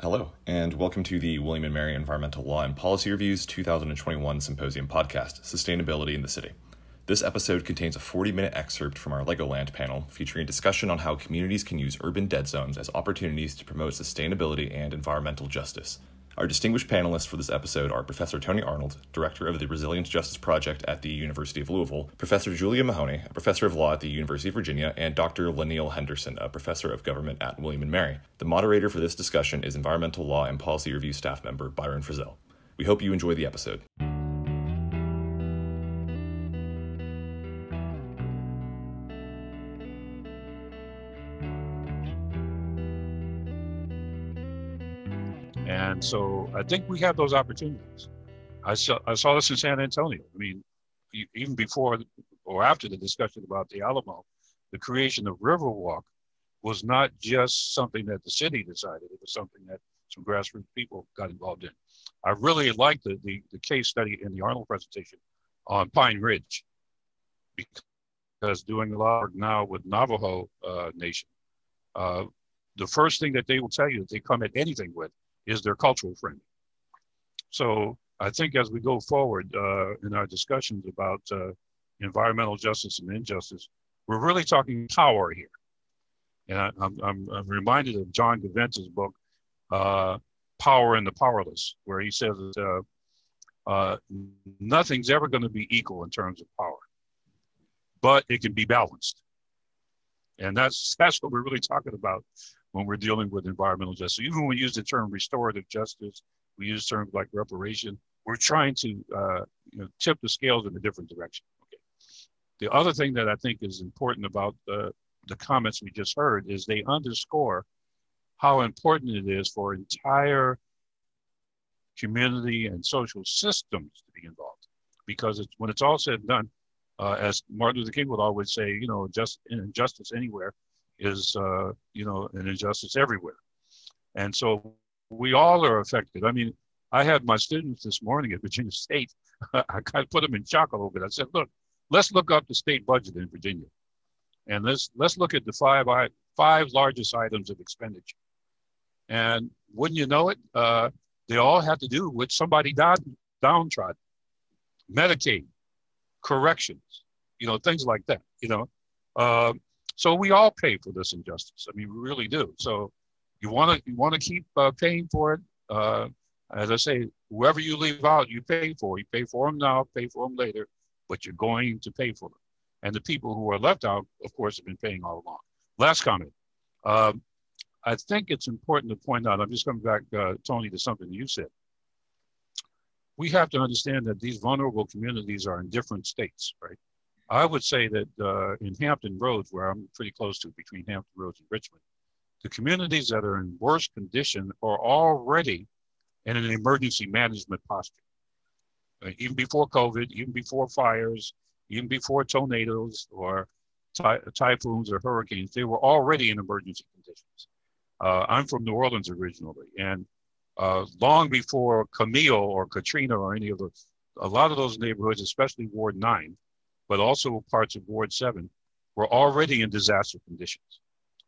Hello, and welcome to the William and Mary Environmental Law and Policy Reviews 2021 Symposium podcast, Sustainability in the City. This episode contains a 40 minute excerpt from our Legoland panel featuring a discussion on how communities can use urban dead zones as opportunities to promote sustainability and environmental justice. Our distinguished panelists for this episode are Professor Tony Arnold, Director of the Resilience Justice Project at the University of Louisville, Professor Julia Mahoney, a Professor of Law at the University of Virginia, and Dr. Lenneal Henderson, a Professor of Government at William & Mary. The moderator for this discussion is Environmental Law and Policy Review staff member Byron Frazelle. We hope you enjoy the episode. And so I think we have those opportunities. I saw, I saw this in San Antonio. I mean, even before or after the discussion about the Alamo, the creation of Riverwalk was not just something that the city decided. It was something that some grassroots people got involved in. I really liked the, the, the case study in the Arnold presentation on Pine Ridge because doing a lot now with Navajo uh, Nation, uh, the first thing that they will tell you that they come at anything with is their cultural friend. So I think as we go forward uh, in our discussions about uh, environmental justice and injustice, we're really talking power here. And I, am I'm, I'm reminded of John Gaventa's book, uh, Power and the Powerless, where he says that uh, uh, nothing's ever going to be equal in terms of power, but it can be balanced. And that's, that's what we're really talking about when we're dealing with environmental justice. Even when we use the term restorative justice, we use terms like reparation. We're trying to uh, you know, tip the scales in a different direction. Okay. The other thing that I think is important about the, the comments we just heard is they underscore how important it is for entire community and social systems to be involved. Because it's, when it's all said and done, uh, as Martin Luther King would always say, you know, just injustice anywhere is, uh, you know, an injustice everywhere. And so we all are affected. I mean, I had my students this morning at Virginia State. I kind of put them in shock a little bit. I said, look, let's look up the state budget in Virginia. And let's, let's look at the five, five largest items of expenditure. And wouldn't you know it, uh, they all have to do with somebody down, downtrodden, Medicaid, corrections, you know, things like that, you know. Uh, so we all pay for this injustice. I mean, we really do. So you want to you want to keep uh, paying for it. Uh, as I say, whoever you leave out, you pay for. You pay for them now, pay for them later, but you're going to pay for them. And the people who are left out, of course, have been paying all along. Last comment. Um, I think it's important to point out. I'm just coming back, uh, Tony, to something you said. We have to understand that these vulnerable communities are in different states, right? I would say that uh, in Hampton Roads, where I'm pretty close to between Hampton Roads and Richmond, the communities that are in worse condition are already in an emergency management posture. Uh, even before COVID, even before fires, even before tornadoes or ty- typhoons or hurricanes, they were already in emergency conditions. Uh, I'm from New Orleans originally, and uh, long before Camille or Katrina or any of the, a lot of those neighborhoods, especially Ward 9, but also parts of Ward 7, were already in disaster conditions.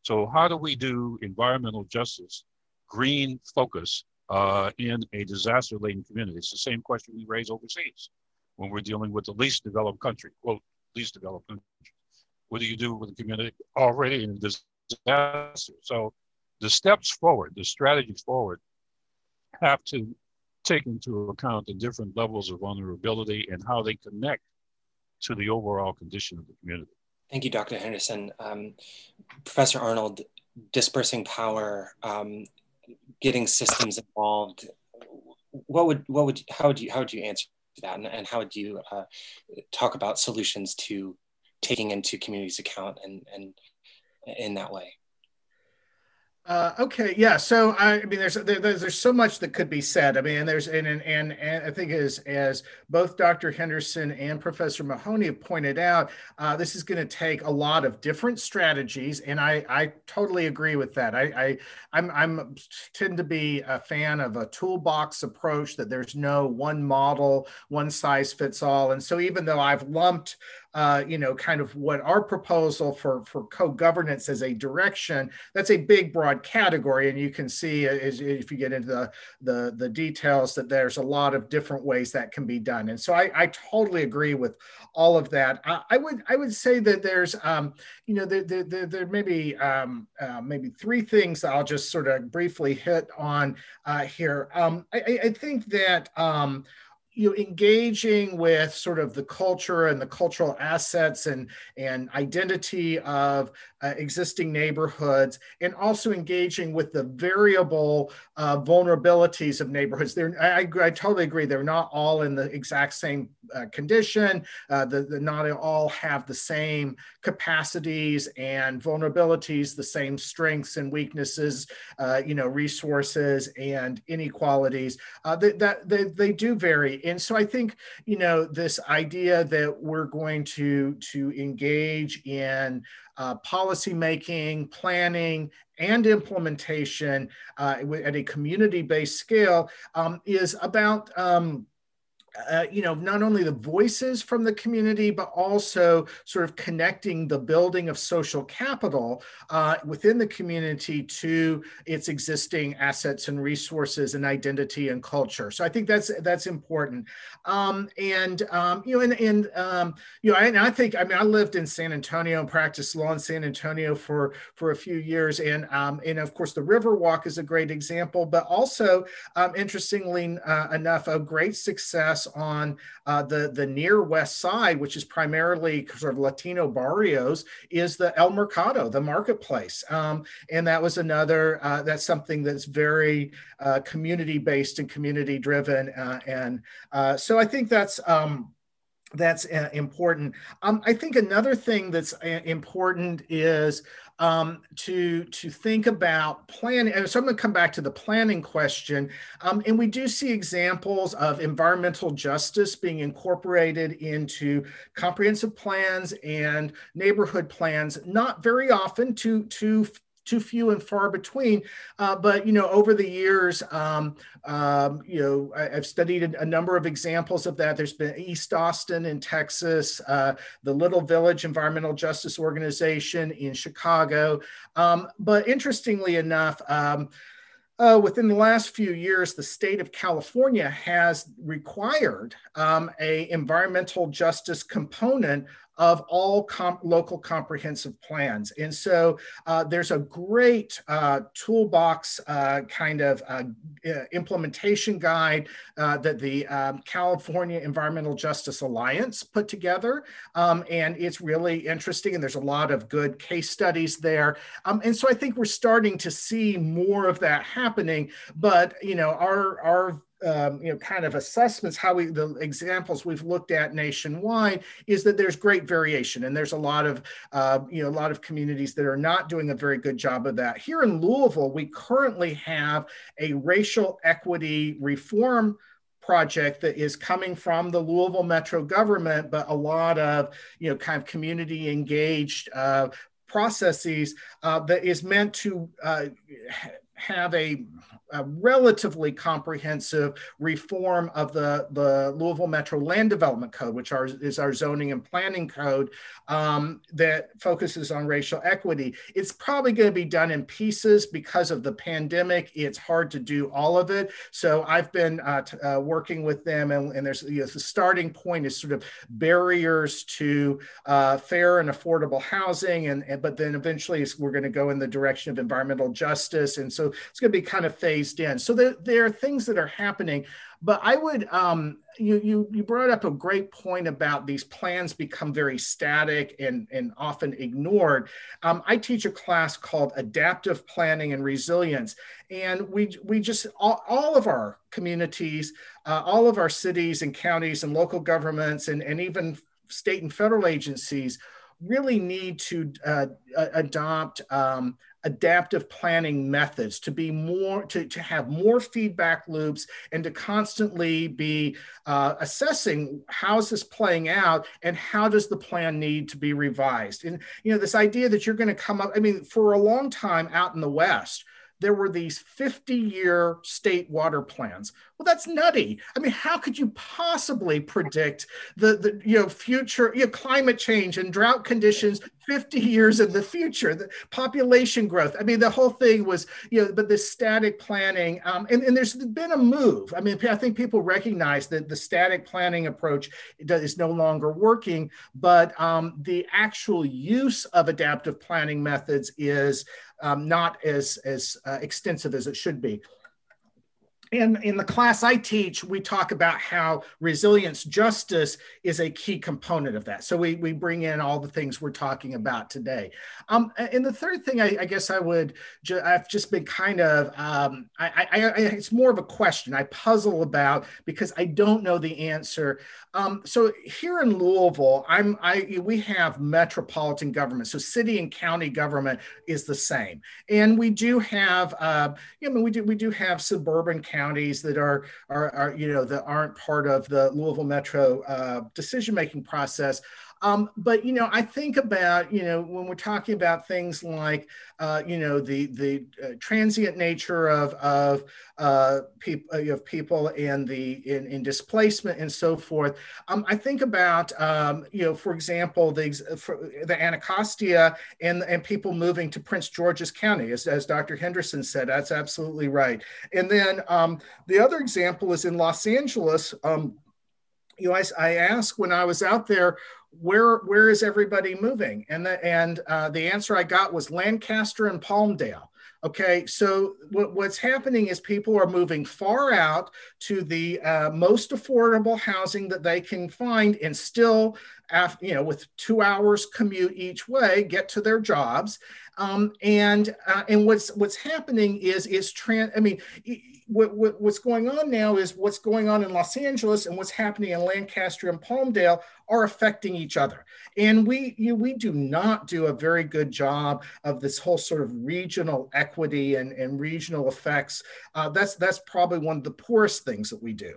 So, how do we do environmental justice, green focus uh, in a disaster laden community? It's the same question we raise overseas when we're dealing with the least developed country, least developed country. What do you do with a community already in disaster? So, the steps forward, the strategies forward, have to take into account the different levels of vulnerability and how they connect to the overall condition of the community. Thank you, Dr. Henderson. Um, Professor Arnold, dispersing power, um, getting systems involved. What would what would how would you how would you answer that, and, and how would you uh, talk about solutions to taking into communities account and and in that way? Uh, okay, yeah. So I, mean, there's, there, there's there's so much that could be said. I mean, and there's and and, and, and I think as as both Dr. Henderson and Professor Mahoney have pointed out, uh, this is going to take a lot of different strategies, and I I totally agree with that. I, I I'm I'm tend to be a fan of a toolbox approach that there's no one model, one size fits all, and so even though I've lumped uh, you know, kind of what our proposal for, for co-governance as a direction, that's a big broad category. And you can see as, if you get into the, the, the details that there's a lot of different ways that can be done. And so I, I totally agree with all of that. I, I would, I would say that there's, um, you know, there, there, there may be um, uh, maybe three things I'll just sort of briefly hit on uh, here. Um, I, I, think that um, you know, engaging with sort of the culture and the cultural assets and and identity of uh, existing neighborhoods, and also engaging with the variable uh, vulnerabilities of neighborhoods. They're, I, I, totally agree. They're not all in the exact same uh, condition. Uh, the, the, not all have the same capacities and vulnerabilities, the same strengths and weaknesses, uh, you know, resources and inequalities. Uh, that they, they do vary. And so I think, you know, this idea that we're going to to engage in uh, policy making, planning, and implementation uh, at a community based scale um, is about. Um, uh, you know, not only the voices from the community, but also sort of connecting the building of social capital uh, within the community to its existing assets and resources and identity and culture. So I think that's that's important. Um, and um, you know, and, and um, you know, I, and I think I mean I lived in San Antonio and practiced law in San Antonio for for a few years, and um, and of course the Riverwalk is a great example, but also um, interestingly uh, enough, a great success on uh, the, the near west side, which is primarily sort of Latino barrios, is the El Mercado, the marketplace. Um, and that was another, uh, that's something that's very uh, community based and community driven. Uh, and uh, so I think that's, um, that's uh, important. Um, I think another thing that's uh, important is um, to to think about planning. And so I'm going to come back to the planning question. Um, and we do see examples of environmental justice being incorporated into comprehensive plans and neighborhood plans. Not very often to to too few and far between. Uh, but you know, over the years, um, um, you know, I, have studied a, number of examples of that. There's been East Austin in Texas, uh, the Little Village Environmental Justice Organization in Chicago. Um, but interestingly enough. Um, uh, within the last few years, the state of California has required um, a environmental justice component of all comp local comprehensive plans. And so uh, there's a great uh, toolbox uh, kind of uh, implementation guide uh, that the um, California Environmental Justice Alliance put together. Um, and it's really interesting, and there's a lot of good case studies there. Um, and so I think we're starting to see more of that happening. But, you know, our, our um, you know, kind of assessments, how we, the examples we've looked at nationwide is that there's great variation and there's a lot of, uh, you know, a lot of communities that are not doing a very good job of that. Here in Louisville, we currently have a racial equity reform project that is coming from the Louisville Metro government, but a lot of, you know, kind of community engaged uh, processes uh, that is meant to uh, have a a relatively comprehensive reform of the, the Louisville Metro Land Development Code, which are, is our zoning and planning code um, that focuses on racial equity. It's probably going to be done in pieces because of the pandemic. It's hard to do all of it. So I've been uh, t- uh, working with them, and, and there's you know, the starting point is sort of barriers to uh, fair and affordable housing, and, and but then eventually we're going to go in the direction of environmental justice, and so it's going to be kind of phased in. So there, there are things that are happening. But I would, um, you, you, you brought up a great point about these plans become very static and, and often ignored. Um, I teach a class called Adaptive Planning and Resilience. And we, we just, all, all of our communities, uh, all of our cities and counties and local governments and, and even state and federal agencies really need to uh, adopt um, adaptive planning methods to be more to, to have more feedback loops and to constantly be uh, assessing how's this playing out and how does the plan need to be revised? And you know this idea that you're going to come up i mean for a long time out in the west there were these 50 year state water plans. Well, that's nutty. I mean, how could you possibly predict the, the you know, future you know, climate change and drought conditions 50 years in the future, the population growth? I mean, the whole thing was, you know, but the static planning, um, and, and there's been a move. I mean, I think people recognize that the static planning approach is no longer working, but um, the actual use of adaptive planning methods is um, not as, as uh, extensive as it should be in, in the class I teach, we talk about how resilience justice is a key component of that. So we, we bring in all the things we're talking about today. Um, and the third thing I, I guess I would, ju- I've just been kind of, um, I, I, I, it's more of a question I puzzle about because I don't know the answer. Um, so here in Louisville, I'm, I, we have metropolitan government. So city and county government is the same. And we do have, uh, you know, we do, we do have suburban counties counties that are, are, are you know, that aren't part of the Louisville Metro uh, decision-making process. Um, but you know, I think about you know when we're talking about things like uh, you know the the uh, transient nature of of uh, people uh, of people and the in, in, displacement and so forth. Um, I think about um, you know, for example, the for the Anacostia and and people moving to Prince George's County, as, as Dr. Henderson said. That's absolutely right. And then um, the other example is in Los Angeles. Um, you know, I, I asked when I was out there, where where is everybody moving? And the and uh, the answer I got was Lancaster and Palmdale. Okay, so what, what's happening is people are moving far out to the uh, most affordable housing that they can find, and still, after, you know, with two hours commute each way, get to their jobs. Um, and uh, and what's what's happening is is trans. I mean what, what, what's going on now is what's going on in Los Angeles and what's happening in Lancaster and Palmdale are affecting each other. And we, you, we do not do a very good job of this whole sort of regional equity and, and regional effects. Uh, that's, that's probably one of the poorest things that we do.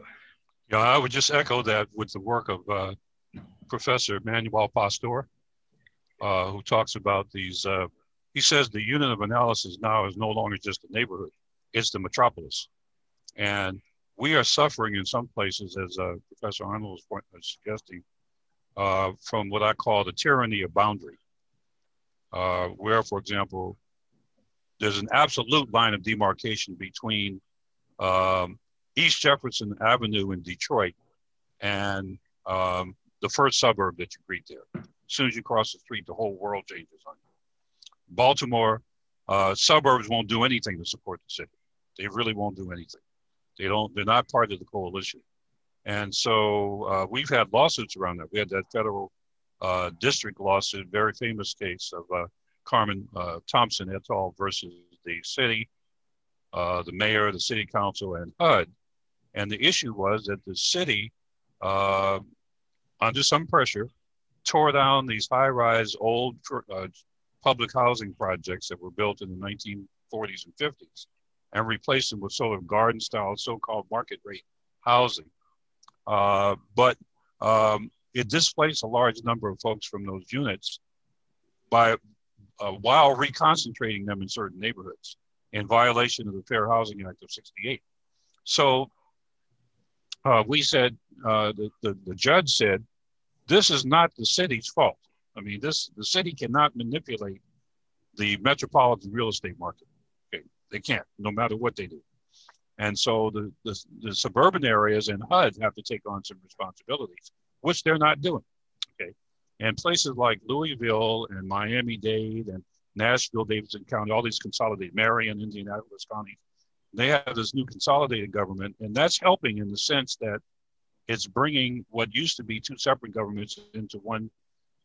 Yeah, I would just echo that with the work of uh, Professor Manuel Pastor, uh, who talks about these. He says the unit of analysis now is no longer just the neighborhood, it's the metropolis. And we are suffering in some places, as uh, Professor Arnold was suggesting, uh, from what I call the tyranny of boundary, uh, where, for example, there's an absolute line of demarcation between um, East Jefferson Avenue in Detroit and um, the first suburb that you greet there. As soon as you cross the street, the whole world changes on you. Baltimore uh, suburbs won't do anything to support the city. They really won't do anything. They don't. They're not part of the coalition. And so uh, we've had lawsuits around that. We had that federal uh, district lawsuit, very famous case of uh, Carmen uh, Thompson et al. versus the city, uh, the mayor, the city council, and HUD. And the issue was that the city, under some pressure, tore down these high-rise old public housing projects that were built in the 1940s and 50s and replace them with sort of garden style, so called market rate housing. Uh, but um, it displaced a large number of folks from those units by uh, while reconcentrating them in certain neighborhoods in violation of the Fair Housing Act of 68. So uh, we said, uh, the, the, the judge said, this is not the city's fault. I mean, this the city cannot manipulate the metropolitan real estate market. Okay, They can't, no matter what they do. And so the, the, the suburban areas and HUD have to take on some responsibilities, which they're not doing. Okay. And places like Louisville and Miami Dade and Nashville, Davidson County, all these consolidated, Marion, Indianapolis County, they have this new consolidated government. And that's helping in the sense that it's bringing what used to be two separate governments into one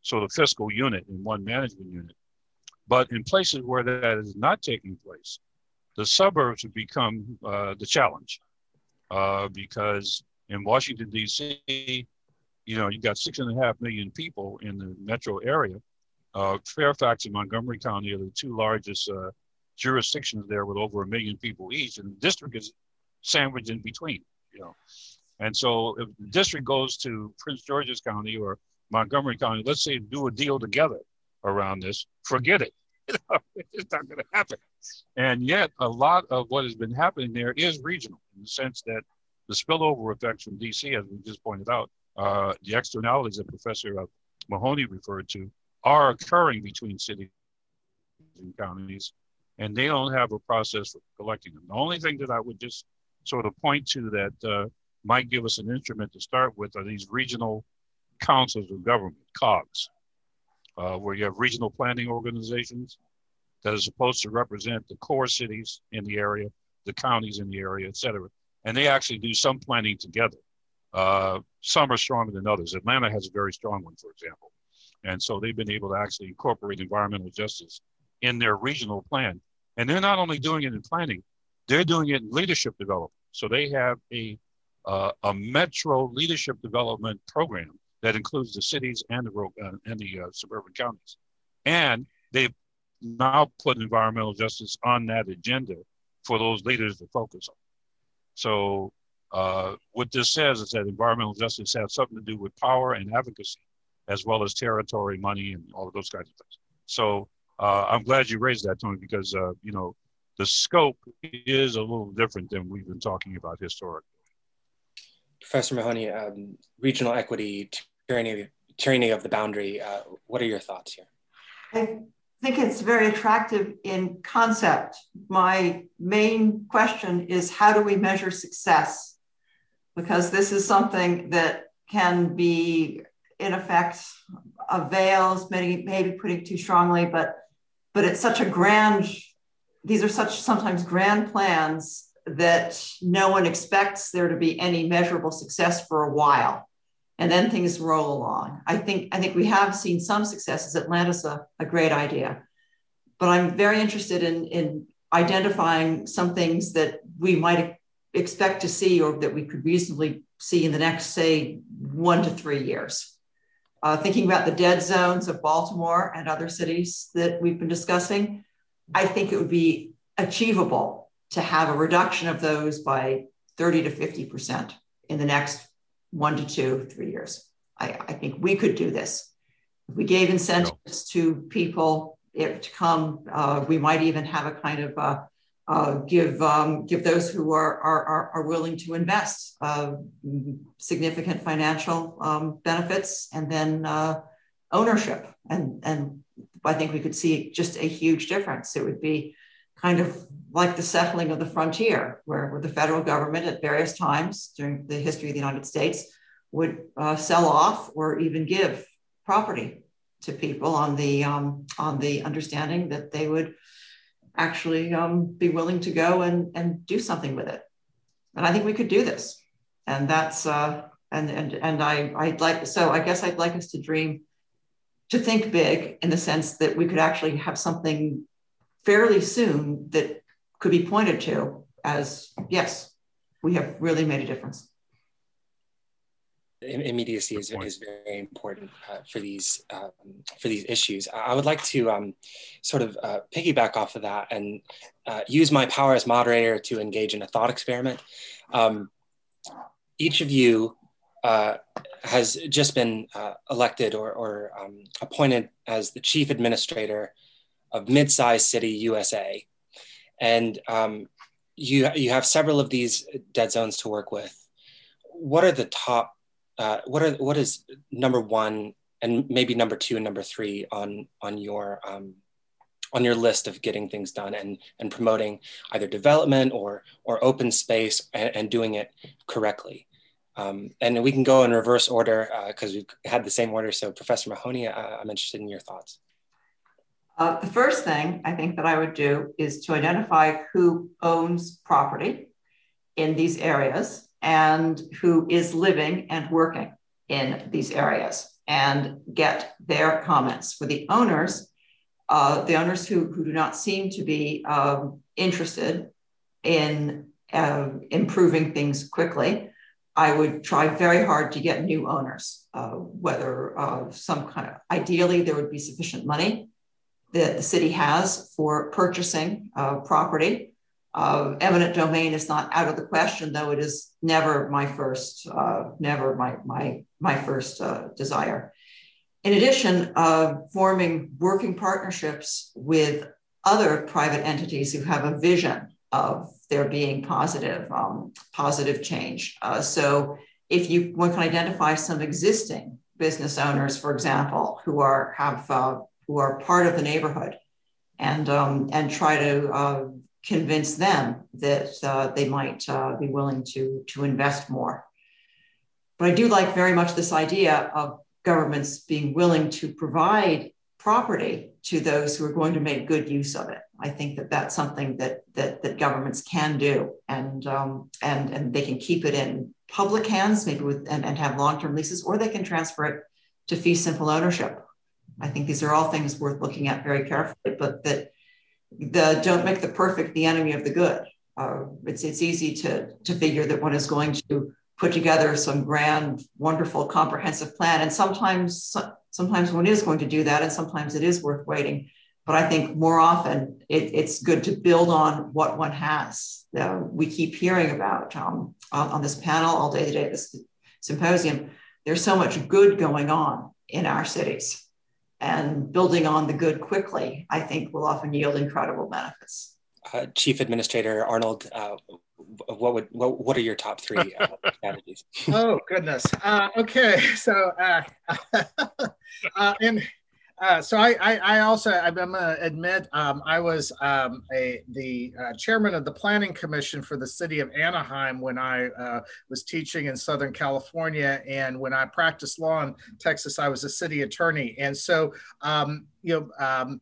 sort the fiscal unit in one management unit. But in places where that is not taking place, the suburbs have become uh, the challenge uh, because in Washington, D.C., you know, you've got six and a half million people in the metro area. Uh, Fairfax and Montgomery County are the two largest uh, jurisdictions there with over a million people each, and the district is sandwiched in between, you know. And so if the district goes to Prince George's County or Montgomery County, let's say do a deal together around this, forget it. it's not going to happen. and yet, a lot of what has been happening there is regional in the sense that the spillover effects from DC, as we just pointed out, uh, the externalities that Professor Mahoney referred to, are occurring between cities and counties, and they don't have a process for collecting them. The only thing that I would just sort of point to that uh, might give us an instrument to start with are these regional councils of government, COGS, uh, where you have regional planning organizations that are supposed to represent the core cities in the area, the counties in the area, et cetera. And they actually do some planning together. Uh, some are stronger than others. Atlanta has a very strong one, for example. And so they've been able to actually incorporate environmental justice in their regional plan. And they're not only doing it in planning, they're doing it in leadership development. So they have a, uh, a metro leadership development program that includes the cities and the, uh, and the uh, suburban counties. And they've now put environmental justice on that agenda for those leaders to focus on. So uh, what this says is that environmental justice has something to do with power and advocacy, as well as territory, money, and all of those kinds of things. So uh, I'm glad you raised that, Tony, because uh, you know the scope is a little different than we've been talking about historically. Professor Mahoney, um, regional equity, tyranny, tyranny of the boundary. Uh, what are your thoughts here? I think it's very attractive in concept. My main question is how do we measure success? Because this is something that can be, in effect, avails, maybe, maybe putting too strongly, but but it's such a grand, these are such sometimes grand plans that no one expects there to be any measurable success for a while and then things roll along. I think I think we have seen some successes. Atlanta's a, a great idea, but I'm very interested in in identifying some things that we might expect to see or that we could reasonably see in the next, say, one to three years. Uh, thinking about the dead zones of Baltimore and other cities that we've been discussing, I think it would be achievable to have a reduction of those by 30 to 50% in the next one to two, three years. I, I think we could do this. If we gave incentives to people if, to come, uh, we might even have a kind of uh, uh, give um, give those who are are, are willing to invest uh, significant financial um, benefits and then uh, ownership and and I think we could see just a huge difference. It would be kind of like the settling of the frontier, where, where the federal government at various times during the history of the United States would uh, sell off or even give property to people on the um, on the understanding that they would actually um, be willing to go and, and do something with it. And I think we could do this. And that's uh, and and and I I'd like so I guess I'd like us to dream to think big in the sense that we could actually have something fairly soon that could be pointed to as yes, we have really made a difference. Immediacy is, is very important uh, for these um, for these issues. I would like to um, sort of uh, piggyback off of that and uh, use my power as moderator to engage in a thought experiment. Um, each of you uh, has just been uh, elected or, or um, appointed as the chief administrator of mid-sized city USA. And um, you, you have several of these dead zones to work with. What are the top, uh, what are, what is number one and maybe number two and number three on, on your, um, on your list of getting things done and, and promoting either development or, or open space and, and doing it correctly? Um, and we can go in reverse order because uh, we've had the same order. So Professor Mahoney, uh, I'm interested in your thoughts. Uh, the first thing I think that I would do is to identify who owns property in these areas and who is living and working in these areas and get their comments. For the owners, uh, the owners who, who do not seem to be um, interested in uh, improving things quickly, I would try very hard to get new owners, uh, whether uh, some kind of, ideally, there would be sufficient money that the city has for purchasing uh, property. Uh, eminent domain is not out of the question, though it is never my first, uh, never my my my first uh, desire. In addition, uh, forming working partnerships with other private entities who have a vision of there being positive, um, positive change. Uh, so if you one can identify some existing business owners, for example, who are have who are part of the neighborhood, and um, and try to uh, convince them that uh, they might uh, be willing to to invest more. But I do like very much this idea of governments being willing to provide property to those who are going to make good use of it. I think that that's something that that, that governments can do, and um, and and they can keep it in public hands, maybe with and, and have long-term leases, or they can transfer it to fee simple ownership. I think these are all things worth looking at very carefully, but that the don't make the perfect the enemy of the good. Uh, it's it's easy to to figure that one is going to put together some grand, wonderful, comprehensive plan, and sometimes sometimes one is going to do that, and sometimes it is worth waiting. But I think more often it, it's good to build on what one has. Uh, we keep hearing about um, on, on, this panel all day today, this symposium. There's so much good going on in our cities, and building on the good quickly, I think, will often yield incredible benefits. Uh, Chief Administrator Arnold, uh, what would what, what are your top three uh, strategies? oh goodness. Uh, okay, so uh, uh, and uh, so I, I, I, also I'm gonna admit um, I was um, a the uh, chairman of the planning commission for the city of Anaheim when I uh, was teaching in Southern California, and when I practiced law in Texas, I was a city attorney, and so um, you know um,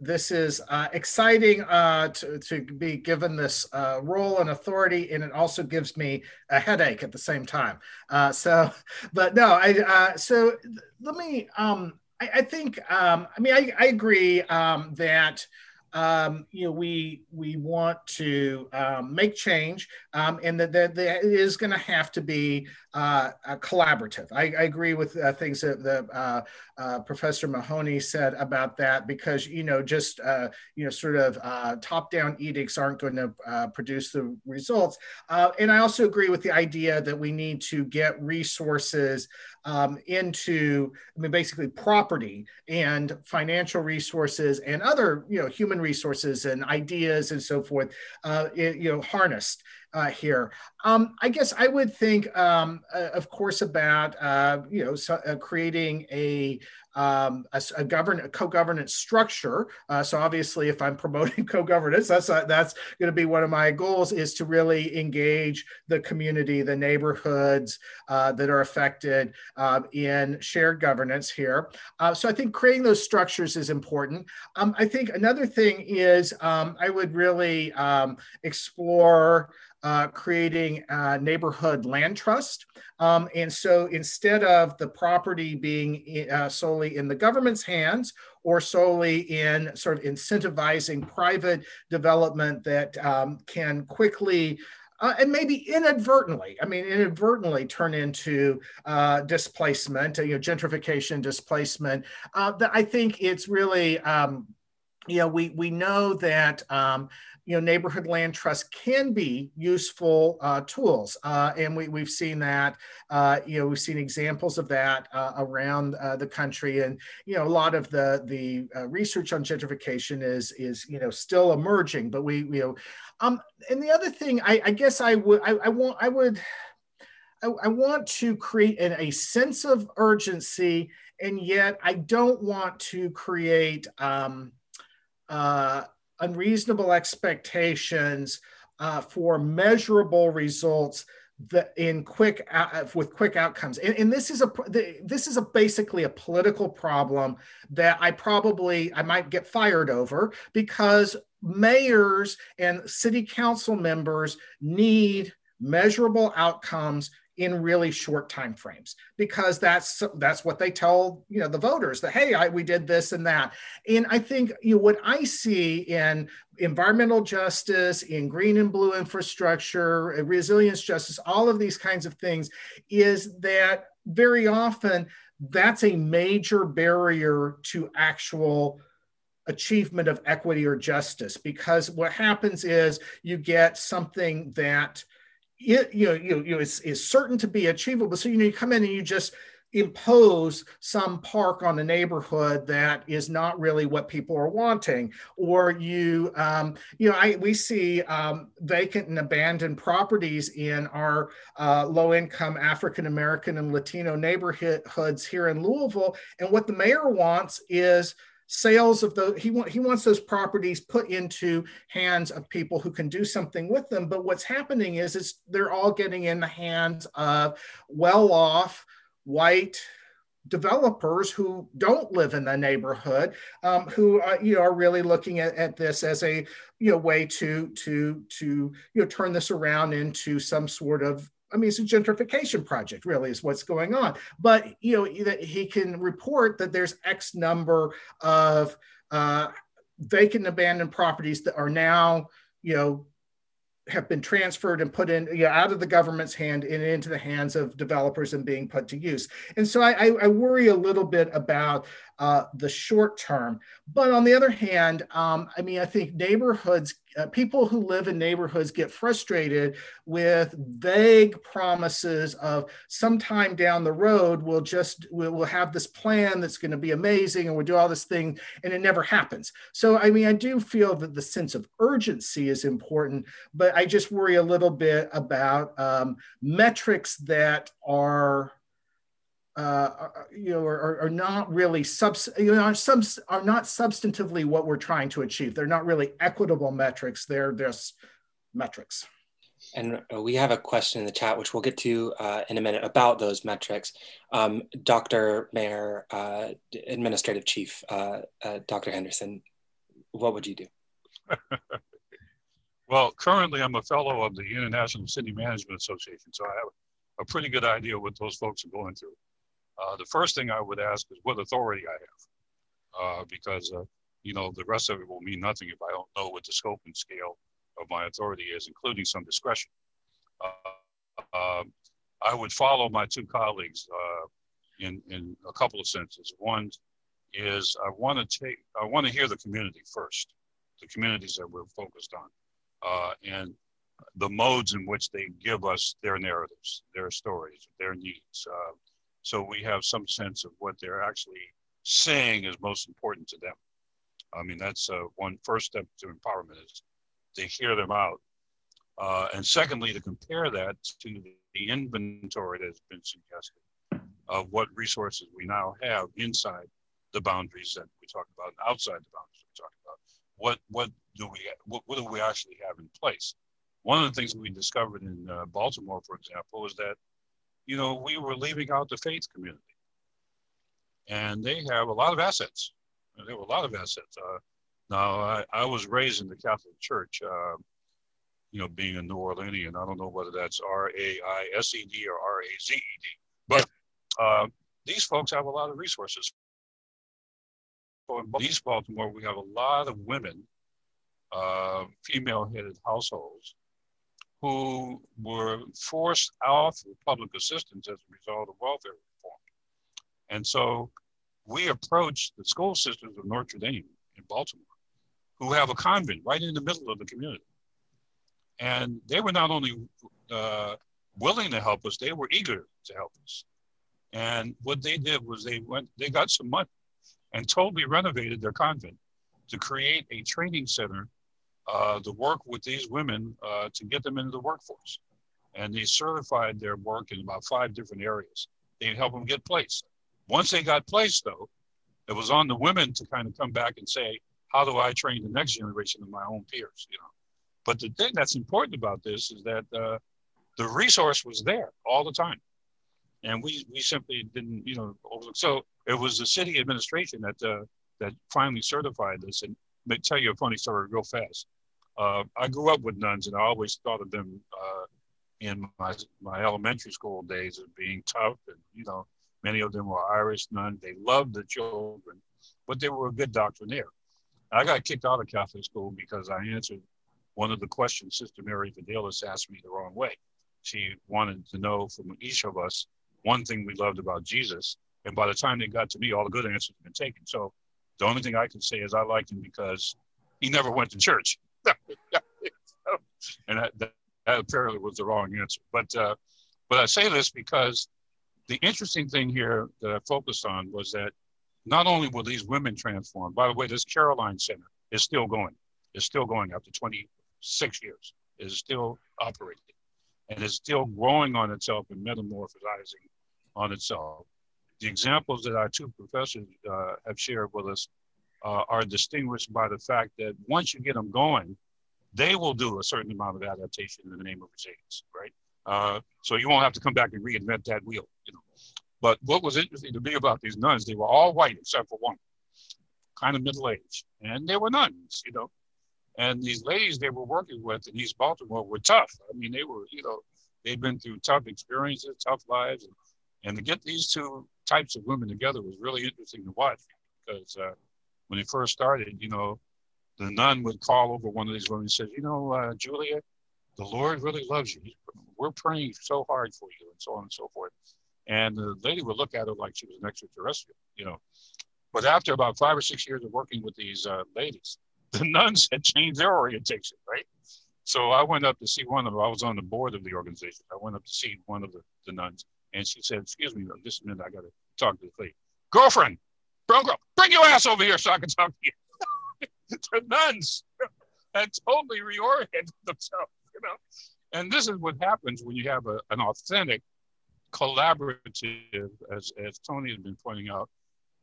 this is uh, exciting uh, to, to be given this uh, role and authority, and it also gives me a headache at the same time. Uh, so, but no, I uh, so let me. Um, I, I think. Um, I mean, I, I agree um, that um, you know, we we want to um, make change, um, and that, that, that is going to have to be uh, collaborative. I, I, agree with uh, things that the uh, uh, Professor Mahoney said about that because you know just uh, you know sort of uh, top-down edicts aren't going to produce the results. and I also agree with the idea that we need to get resources um, into I mean basically property and financial resources and other you know human resources and ideas and so forth it, you know harnessed uh, here. Um, I guess I would think, um, uh, of course, about uh, you know so, uh, creating a um, a, a, govern a co-governance structure. Uh, so obviously, if I'm promoting co-governance, that's uh, that's going to be one of my goals is to really engage the community, the neighborhoods uh, that are affected um, in shared governance here. so I think creating those structures is important. Um, I think another thing is um, I would really um, explore uh, creating a neighborhood land trust. Um, and so instead of the property being uh, solely in the government's hands or solely in sort of incentivizing private development that um, can quickly uh, and maybe inadvertently, I mean, inadvertently turn into uh, displacement, you know, gentrification, displacement. Uh, I think it's really, um, you know, we we know that um, you know, neighborhood land trusts can be useful uh, tools. Uh, and we, we've seen that, uh, you know, we've seen examples of that uh, around uh, the country. And, you know, a lot of the, the uh, research on gentrification is, is, you know, still emerging, but we, you know, um, and the other thing I, I guess I would, I, I want, I would, I, I want to create an, a sense of urgency, and yet I don't want to create, um, uh, unreasonable expectations uh, for measurable results that in quick uh, with quick outcomes. And, and, this is a this is a basically a political problem that i probably i might get fired over because mayors and city council members need measurable outcomes in really short time frames because that's that's what they tell you know the voters that hey I, we did this and that. And i think you know what i see in environmental justice in green and blue infrastructure resilience justice all of these kinds of things is that very often that's a major barrier to actual achievement of equity or justice because what happens is you get something that it, you know, you, you know, is, is certain to be achievable. So, you know, you come in and you just impose some park on a neighborhood that is not really what people are wanting or you um, you know I, we see um, vacant and abandoned properties in our uh, low income african american and latino neighborhoods here in louisville and what the mayor wants is sales of the he, want, he wants those properties put into hands of people who can do something with them. But what's happening is is they're all getting in the hands of well off white developers who don't live in the neighborhood um, who uh, you know are really looking at, at this as a you know way to to to you know turn this around into some sort of I mean, it's a gentrification project, really, is what's going on. But you know, that he can report that there's X number of uh, vacant, abandoned properties that are now, you know, have been transferred and put in you know, out of the government's hand and into the hands of developers and being put to use. And so I, I worry a little bit about uh, the short term. But on the other hand, um, I mean, I think neighborhoods, uh, people who live in neighborhoods get frustrated with vague promises of sometime down the road, we'll just, we'll, we'll have this plan that's going to be amazing and we'll do all this thing and it never happens. So, I mean, I do feel that the sense of urgency is important, but I just worry a little bit about um, metrics that are uh, you know, are, are not really subs, you know, are, subs, are not substantively what we're trying to achieve. They're not really equitable metrics. They're just metrics. And uh, we have a question in the chat, which we'll get to uh, in a minute about those metrics. Um, Dr. Mayor, uh, Administrative Chief, uh, uh, Dr. Henderson, what would you do? well, currently I'm a fellow of the International City Management Association, so I have a pretty good idea what those folks are going through. Uh, the first thing I would ask is what authority I have, uh, because uh, you know the rest of it will mean nothing if I don't know what the scope and scale of my authority is, including some discretion. Uh, um, I would follow my two colleagues uh, in in a couple of senses. One is I want to take I want to hear the community first, the communities that we're focused on, uh, and the modes in which they give us their narratives, their stories, their needs. So we have some sense of what they're actually saying is most important to them. I mean, that's uh, one first step to empowerment is to hear them out. Uh, and secondly, to compare that to the inventory that's been suggested of what resources we now have inside the boundaries that we talk about, and outside the boundaries we talk about. What what do we what, what do we actually have in place? One of the things we discovered in uh, Baltimore, for example, is that you know, we were leaving out the faith community. And they have a lot of assets. They have a lot of assets. Uh, now, I, I, was raised in the Catholic Church, uh, you know, being a New Orleanian. I don't know whether that's R A I S E D or R A Z E D, but uh, these folks have a lot of resources. So in East Baltimore, we have a lot of women, uh, female headed households who were forced off of public assistance as a result of welfare reform. And so we approached the School Sisters of Notre Dame in Baltimore, who have a convent right in the middle of the community. And they were not only uh, willing to help us, they were eager to help us. And what they did was they went, they got some money and totally renovated their convent to create a training center uh, to work with these women uh, to get them into the workforce. And they certified their work in about five different areas. They help them get placed. Once they got placed, though, it was on the women to kind of come back and say, how do I train the next generation of my own peers? You know, but the thing that's important about this is that uh, the resource was there all the time, and we we simply didn't, you know, overlook. So it was the city administration that uh, that finally certified this, and tell you a funny story real fast. Uh, I grew up with nuns, and I always thought of them uh, in my my elementary school days as being tough, and you know, many of them were Irish nuns. They loved the children, but they were a good doctrinaire. I got kicked out of Catholic school because I answered one of the questions Sister Mary Fidelis asked me the wrong way. She wanted to know from each of us one thing we loved about Jesus, and by the time they got to me, all the good answers had been taken. So the only thing I can say is I liked him because he never went to church. and that, that, that, apparently was the wrong answer. But uh, but I say this because the interesting thing here that I focused on was that not only were these women transformed, by the way, this Caroline Center is still going, is still going after 26 years, is still operating, and is still growing on itself and metamorphosizing on itself. The examples that our two professors uh, have shared with us uh, are distinguished by the fact that once you get them going, they will do a certain amount of adaptation in the name of resilience, right? Uh, so you won't have to come back and reinvent that wheel, you know. But what was interesting to me about these nuns, they were all white except for one, kind of middle aged, and they were nuns, you know. And these ladies they were working with in East Baltimore were tough. I mean, they were, you know, they'd been through tough experiences, tough lives, and, and to get these two types of women together was really interesting to watch because uh, when it first started, you know, the nun would call over one of these women and says, you know, uh, Julia, the Lord really loves you. We're praying so hard for you, and so on and so forth. And the lady would look at her like she was an extraterrestrial, you know. But after about five or six years of working with these uh, ladies, the nuns had changed their orientation, right? So I went up to see one of them. I was on the board of the organization. I went up to see one of the, the nuns, and she said, "Excuse me, just a minute. I got to talk to the lady. Girlfriend, bro, girl, bring your ass over here so I can talk to you." the nuns had totally reoriented themselves, you know. And this is what happens when you have a, an authentic, collaborative, as, as Tony has been pointing out,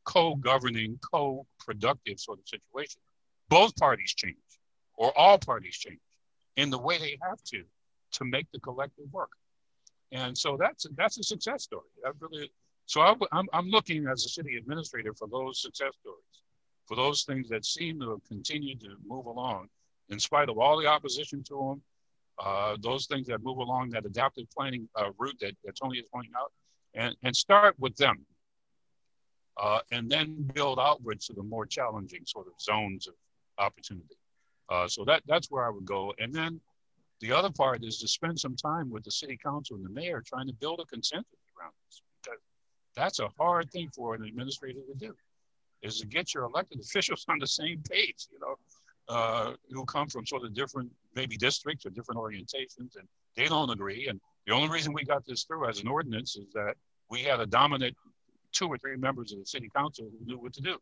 co-governing, co-productive sort of situation. Both parties change, or all parties change, in the way they have to, to make the collective work. And so that's that's a success story. That really. So I, I'm I'm looking as a city administrator for those success stories for those things that seem to have continued to move along in spite of all the opposition to them, uh, those things that move along that adaptive planning uh, route that, that Tony is pointing out, and, and start with them. Uh, and then build outwards to the more challenging sort of zones of opportunity. Uh, so that, that's where I would go. And then the other part is to spend some time with the city council and the mayor trying to build a consensus around this. That's a hard thing for an administrator to do is to get your elected officials on the same page, you know, uh, who come from sort of different, maybe districts or different orientations, and they don't agree. And the only reason we got this through as an ordinance is that we had a dominant two or three members of the city council who knew what to do.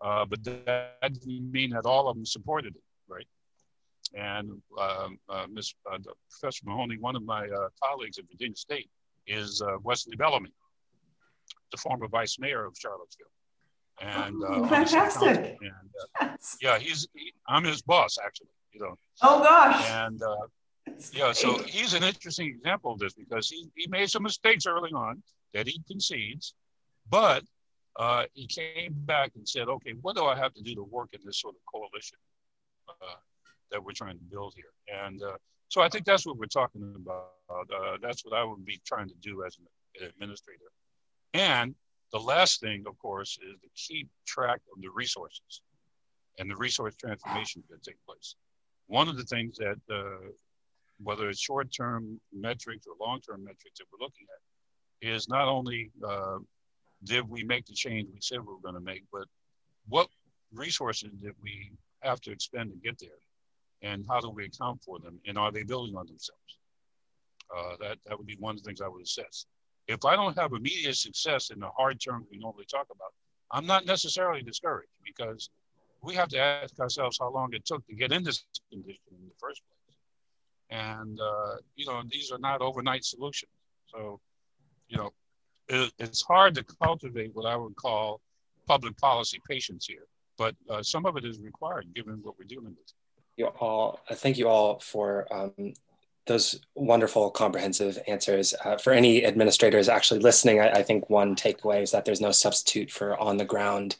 Uh, but that didn't mean that all of them supported it, right? And um, uh, Ms. Uh, Professor Mahoney, one of my uh, colleagues at Virginia State, is uh, Wesley Bellamy, the former vice mayor of Charlottesville and uh, fantastic. And uh, yeah, he's he, I'm his boss actually. You know. Oh gosh. And uh, yeah, so he's an interesting example of this because he he made some mistakes early on that he concedes, but uh, he came back and said, okay, what do I have to do to work in this sort of coalition uh, that we're trying to build here? And uh, so I think that's what we're talking about. Uh, that's what I would be trying to do as an administrator. And the last thing, of course, is to keep track of the resources and the resource transformation that take place. One of the things that, uh, whether it's short-term metrics or long-term metrics that we're looking at, is not only uh, did we make the change we said we were going to make, but what resources did we have to expend to get there, and how do we account for them, and are they building on themselves? Uh, that that would be one of the things I would assess if I don't have immediate success in the hard terms we normally talk about, I'm not necessarily discouraged because we have to ask ourselves how long it took to get in this condition in the first place. And, uh, you know, these are not overnight solutions. So, you know, it, it's hard to cultivate what I would call public policy patience here, but uh, some of it is required given what we're dealing with. You all, thank you all for um, those wonderful comprehensive answers. Uh, for any administrators actually listening, I, I, think one takeaway is that there's no substitute for on the ground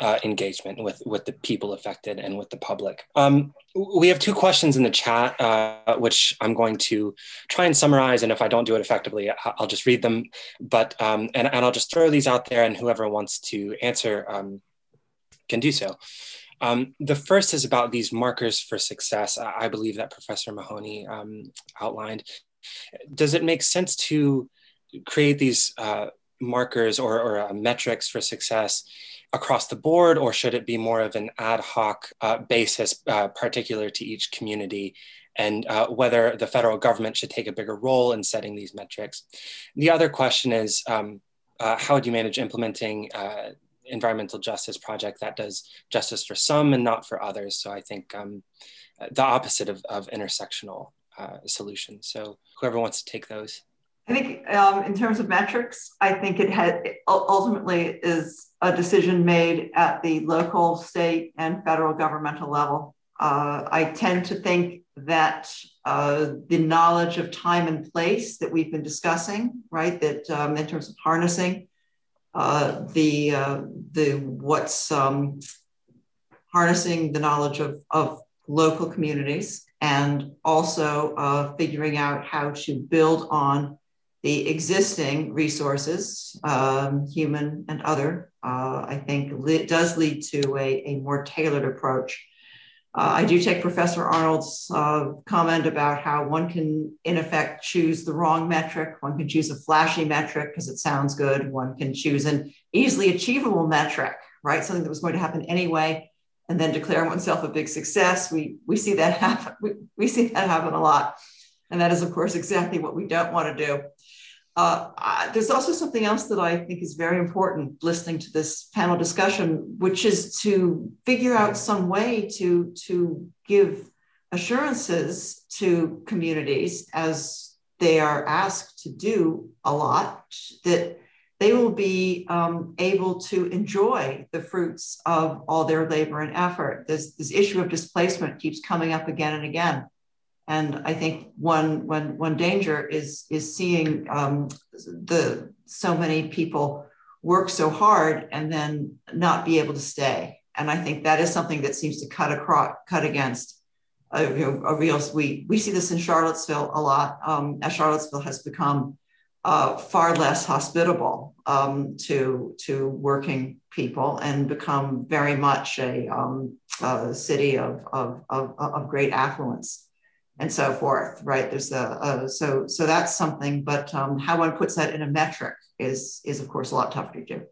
uh, engagement with, with the people affected and with the public. Um, we have two questions in the chat, uh, which I'm going to try and summarize. And if I don't do it effectively, I'll just read them. But um, and, and I'll just throw these out there and whoever wants to answer um, can do so. Um, the first is about these markers for success. I believe that Professor Mahoney um, outlined. Does it make sense to create these uh, markers or, or uh, metrics for success across the board, or should it be more of an ad hoc uh, basis, uh, particular to each community? and uh, whether the federal government should take a bigger role in setting these metrics. The other question is um, uh, how would you manage implementing uh, environmental justice project that does justice for some and not for others? So I think um, the opposite of, of intersectional uh, solutions. So whoever wants to take those. I think um, in terms of metrics, I think it had ultimately is a decision made at the local, state, and federal governmental level. Uh, I tend to think that uh, the knowledge of time and place that we've been discussing, right, that um, in terms of harnessing uh, the uh, the what's um, harnessing the knowledge of, of local communities and also uh, figuring out how to build on the existing resources, um, human and other, uh, I think li- does lead to a, a more tailored approach. Uh, I do take Professor Arnold's uh, comment about how one can, in effect, choose the wrong metric. One can choose a flashy metric because it sounds good. One can choose an easily achievable metric, right? Something that was going to happen anyway, and then declare oneself a big success. We, we see that happen. We, we see that happen a lot. And that is, of course, exactly what we don't want to do. Uh, I, there's also something else that I think is very important listening to this panel discussion, which is to figure out some way to, to give assurances to communities as they are asked to do a lot that they will be um, able to enjoy the fruits of all their labor and effort. This, this issue of displacement keeps coming up again and again. And I think one, one, one danger is, is seeing um, the so many people work so hard and then not be able to stay. And I think that is something that seems to cut across, cut against a, know, a real. We we see this in Charlottesville a lot. Um, as Charlottesville has become uh, far less hospitable um, to to working people and become very much a, um, a city of, of, of, of great affluence and so forth, right? There's a, a so so that's something, but um, how one puts that in a metric is is of course a lot tougher to do.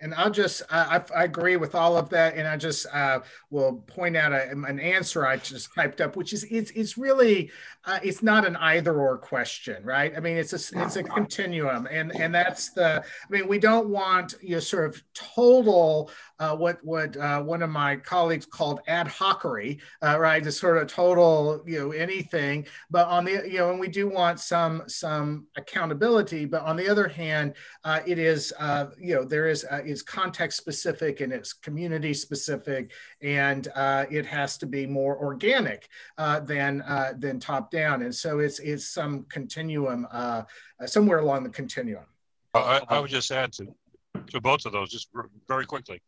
And I'll just, I, I, agree with all of that. And I just uh, will point out a, an answer I just typed up, which is it's, it's really, uh, it's not an either or question, right? I mean, it's a, it's a continuum. And, and that's the, I mean, we don't want you know, sort of total uh, what what uh, one of my colleagues called ad hocery, uh, right? Just sort of total, you know, anything. But on the, you know, and we do want some some accountability. But on the other hand, uh, it is, uh, you know, there is uh, is context specific and it's community specific, and it has to be more organic than than top down. And so it's it's some continuum somewhere along the continuum. I, I would just add to to both of those just very quickly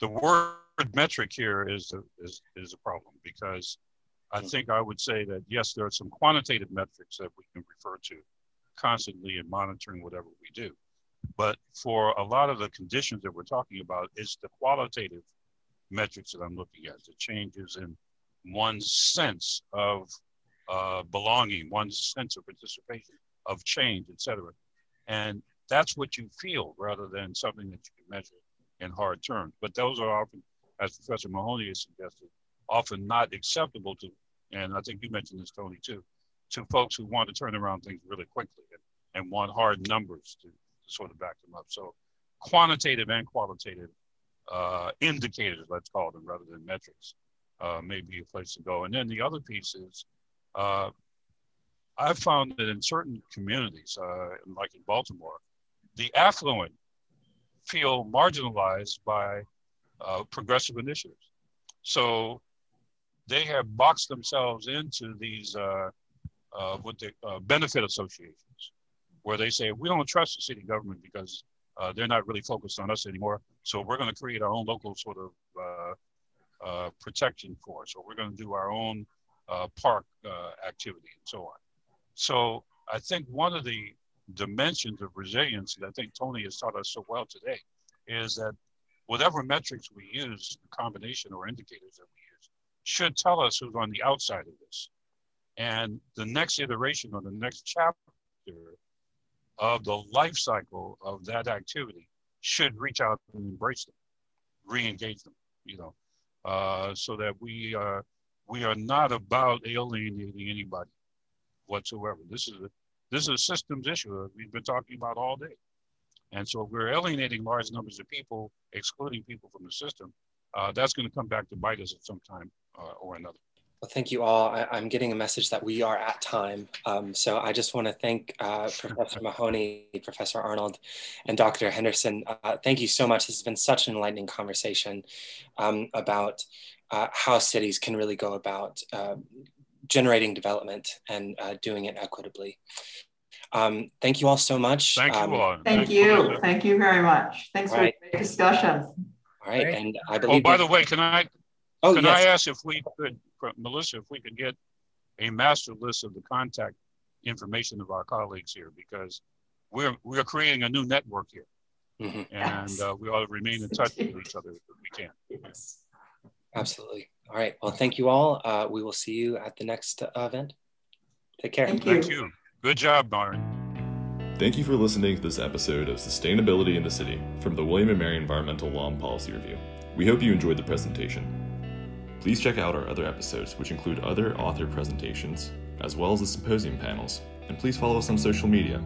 the word metric here is a, is, is a problem because I think I would say that yes, there are some quantitative metrics that we can refer to constantly in monitoring whatever we do. But for a lot of the conditions that we're talking about, it's the qualitative metrics that I'm looking at, the changes in one's sense of uh, belonging, one's sense of participation, of change, etc. And that's what you feel rather than something that you can measure in hard terms. But those are often, as Professor Mahoney has suggested, often not acceptable to, and I think you mentioned this, Tony, too, to folks who want to turn around things really quickly and, and want hard numbers to, to, sort of back them up. So quantitative and qualitative uh, indicators, let's call them, rather than metrics, uh, may be a place to go. And then the other piece is, uh, I've found that in certain communities, uh, like in Baltimore, the affluent feel marginalized by uh, progressive initiatives. So they have boxed themselves into these uh, uh, what they uh, benefit associations, where they say we don't trust the city government because uh, they're not really focused on us anymore. So we're going to create our own local sort of uh, protection force, or we're going to do our own park activity and so on. So I think one of the dimensions of resiliency I think Tony has taught us so well today is that whatever metrics we use, combination or indicators that we use, should tell us who's on the outside of this. And the next iteration or the next chapter of the life cycle of that activity should reach out and embrace them, re-engage them, you know, uh, so that we uh, we are not about alienating anybody whatsoever. This is a this is a systems issue we've been talking about all day. And so if we're alienating large numbers of people, excluding people from the system, uh, that's going to come back to bite us at some time uh, or another. Well, thank you all. I, am getting a message that we are at time. Um, so I just want to thank uh, Professor Mahoney, Professor Arnold, and Dr. Henderson. Uh, thank you so much. This has been such an enlightening conversation um, about uh, how cities can really go about uh, generating development and uh, doing it equitably. Um, thank you all so much. Thank you um, all. Thank, thank you. Thank you very much. Thanks for the discussion. All right. And I oh, believe. Oh, by the way, can I Oh, Can yes. I ask if we could, Melissa, if we could get a master list of the contact information of our colleagues here because we're we're creating a new network here, mm-hmm. and yes. uh, we ought to remain in touch with each other if we can. Yes. Absolutely. All right. Well, thank you all. Uh, we will see you at the next uh, event. Take care. Thank you. Thank you. Good job, Byron. Thank you for listening to this episode of Sustainability in the City from the William and Mary Environmental Law and Policy Review. We hope you enjoyed the presentation. Please check out our other episodes, which include other author presentations, as well as the symposium panels, and please follow us on social media